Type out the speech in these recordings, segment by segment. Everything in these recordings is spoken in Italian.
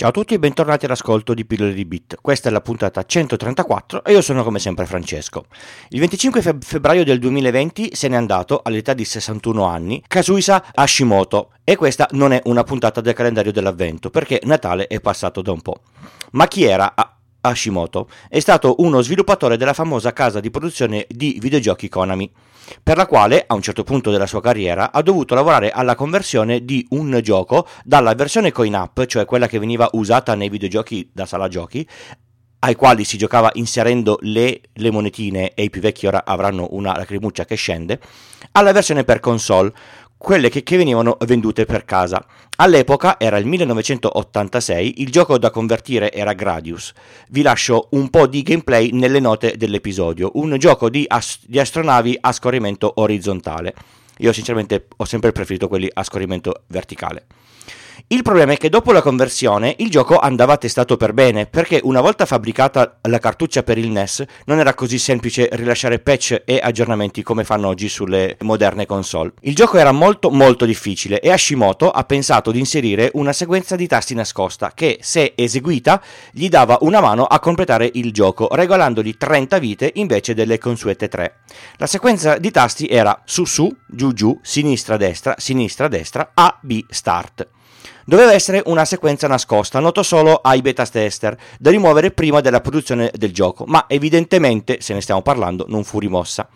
Ciao a tutti e bentornati all'ascolto di Pillole di Bit. Questa è la puntata 134 e io sono come sempre Francesco. Il 25 febbraio del 2020 se n'è andato all'età di 61 anni Kazuisa Hashimoto e questa non è una puntata del calendario dell'avvento perché Natale è passato da un po'. Ma chi era Hashimoto? È stato uno sviluppatore della famosa casa di produzione di videogiochi Konami per la quale a un certo punto della sua carriera ha dovuto lavorare alla conversione di un gioco dalla versione coin-up, cioè quella che veniva usata nei videogiochi da sala giochi, ai quali si giocava inserendo le, le, monetine e i più vecchi ora avranno una lacrimuccia che scende, alla versione per console, quelle che, che, venivano vendute per casa. All'epoca era il 1986, il gioco da convertire era Gradius. Vi lascio un po' di gameplay nelle note dell'episodio, un gioco di, ast- di astronavi a scorrimento orizzontale. Io sinceramente ho sempre preferito quelli a scorrimento verticale. Il problema è che dopo la conversione il gioco andava testato per bene, perché una volta fabbricata la cartuccia per il NES non era così semplice rilasciare patch e aggiornamenti come fanno oggi sulle moderne console. Il gioco era molto molto difficile e Hashimoto ha pensato di inserire una sequenza di tasti nascosta che, se eseguita, gli dava una mano a completare il gioco, regalandogli 30 vite invece delle consuete 3. La sequenza di tasti era su su, giù giù, sinistra destra, sinistra destra, A, B, start. Doveva essere una sequenza nascosta, noto solo ai beta tester, da rimuovere prima della produzione del gioco, ma evidentemente, se ne stiamo parlando, non fu rimossa.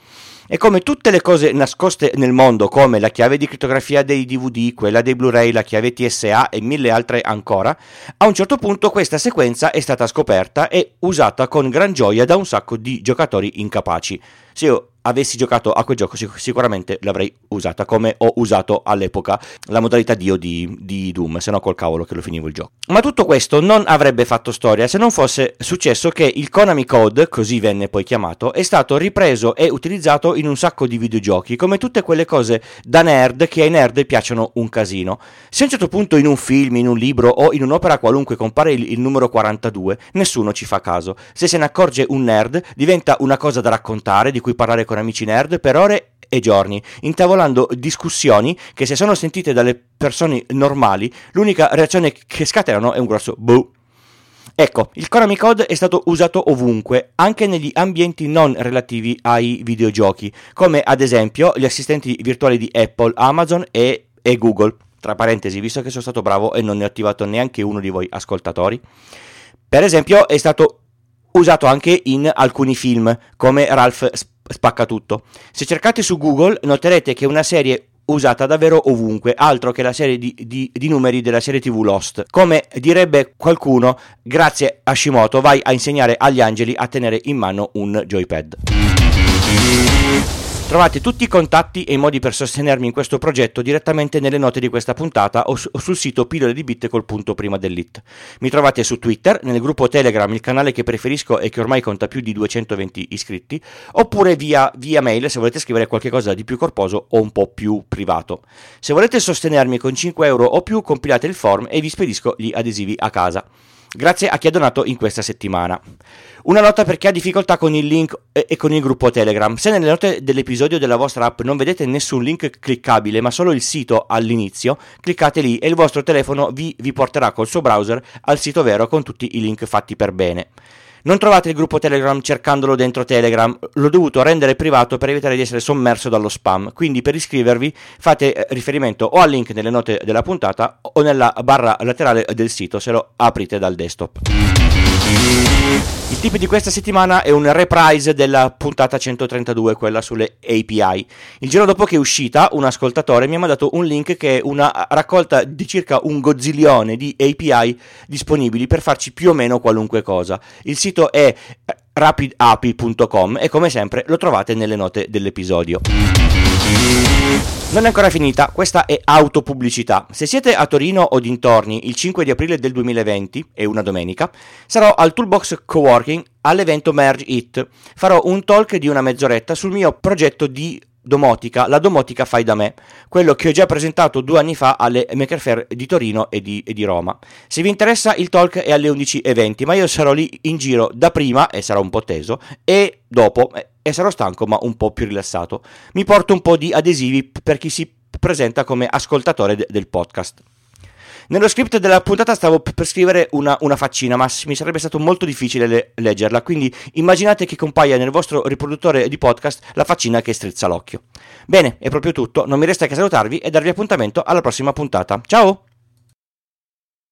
E come tutte le cose nascoste nel mondo, come la chiave di crittografia dei DVD, quella dei Blu-ray, la chiave TSA e mille altre ancora, a un certo punto questa sequenza è stata scoperta e usata con gran gioia da un sacco di giocatori incapaci. Se io avessi giocato a quel gioco sic- sicuramente l'avrei usata come ho usato all'epoca la modalità Dio di, di Doom, se no col cavolo che lo finivo il gioco. Ma tutto questo non avrebbe fatto storia se non fosse successo che il Konami Code, così venne poi chiamato, è stato ripreso e utilizzato in un sacco di videogiochi, come tutte quelle cose da nerd che ai nerd piacciono un casino. Se a un certo punto in un film, in un libro o in un'opera qualunque compare il, il numero 42, nessuno ci fa caso. Se se ne accorge un nerd, diventa una cosa da raccontare, di cui parlare con con amici nerd per ore e giorni, intavolando discussioni che se sono sentite dalle persone normali, l'unica reazione che scatenano è un grosso boh. Ecco, il Konami Code è stato usato ovunque, anche negli ambienti non relativi ai videogiochi, come ad esempio gli assistenti virtuali di Apple, Amazon e, e Google. Tra parentesi, visto che sono stato bravo e non ne ho attivato neanche uno di voi ascoltatori. Per esempio, è stato usato anche in alcuni film, come Ralph spacca tutto. Se cercate su Google noterete che è una serie usata davvero ovunque, altro che la serie di, di, di, numeri della serie TV Lost. Come direbbe qualcuno, grazie a Shimoto vai a insegnare agli angeli a tenere in mano un joypad. Trovate tutti i contatti e i modi per sostenermi in questo progetto direttamente nelle note di questa puntata o, su, o sul sito pillole di bit col punto prima dell'it. Mi trovate su Twitter, nel gruppo Telegram, il canale che preferisco e che ormai conta più di 220 iscritti, oppure via, via mail se volete scrivere qualcosa di più corposo o un po' più privato. Se volete sostenermi con 5 euro o più, compilate il form e vi spedisco gli adesivi a casa. Grazie a chi ha donato in questa settimana. Una nota per chi ha difficoltà con il link e con il gruppo Telegram. Se nelle note dell'episodio della vostra app non vedete nessun link cliccabile, ma solo il sito all'inizio, cliccate lì e il vostro telefono vi, vi porterà col suo browser al sito vero con tutti i link fatti per bene. Non trovate il gruppo Telegram cercandolo dentro Telegram, l'ho dovuto rendere privato per evitare di essere sommerso dallo spam, quindi per iscrivervi fate eh, riferimento o al link nelle note della puntata o nella barra laterale del sito se lo aprite dal desktop. Il tip di questa settimana è un reprise della puntata 132, quella sulle API. Il giorno dopo che è uscita, un ascoltatore mi ha mandato un link che è una raccolta di circa un gozzilione di API disponibili per farci più o meno qualunque cosa. Il sito è rapidapi.com e come sempre lo trovate nelle note dell'episodio. Non è ancora finita, questa è autopubblicità. Se siete a Torino o dintorni il 5 di aprile del 2020, è una domenica, sarò al Toolbox Coworking all'evento Merge It. Farò un talk di una mezz'oretta sul mio progetto di domotica, la domotica fai da me, quello che ho già presentato due anni fa alle Maker Fair di Torino e di, e di, Roma. Se vi interessa il talk è alle 11.20, ma io sarò lì in giro da prima, e sarò un po' teso, e dopo, e sarò stanco ma un po' più rilassato. Mi porto un po' di adesivi per chi si presenta come ascoltatore de- del podcast. Nello script della puntata stavo per scrivere una, una faccina, ma mi sarebbe stato molto difficile le- leggerla, quindi immaginate che compaia nel vostro riproduttore di podcast la faccina che strizza l'occhio. Bene, è proprio tutto, non mi resta che salutarvi e darvi appuntamento alla prossima puntata. Ciao!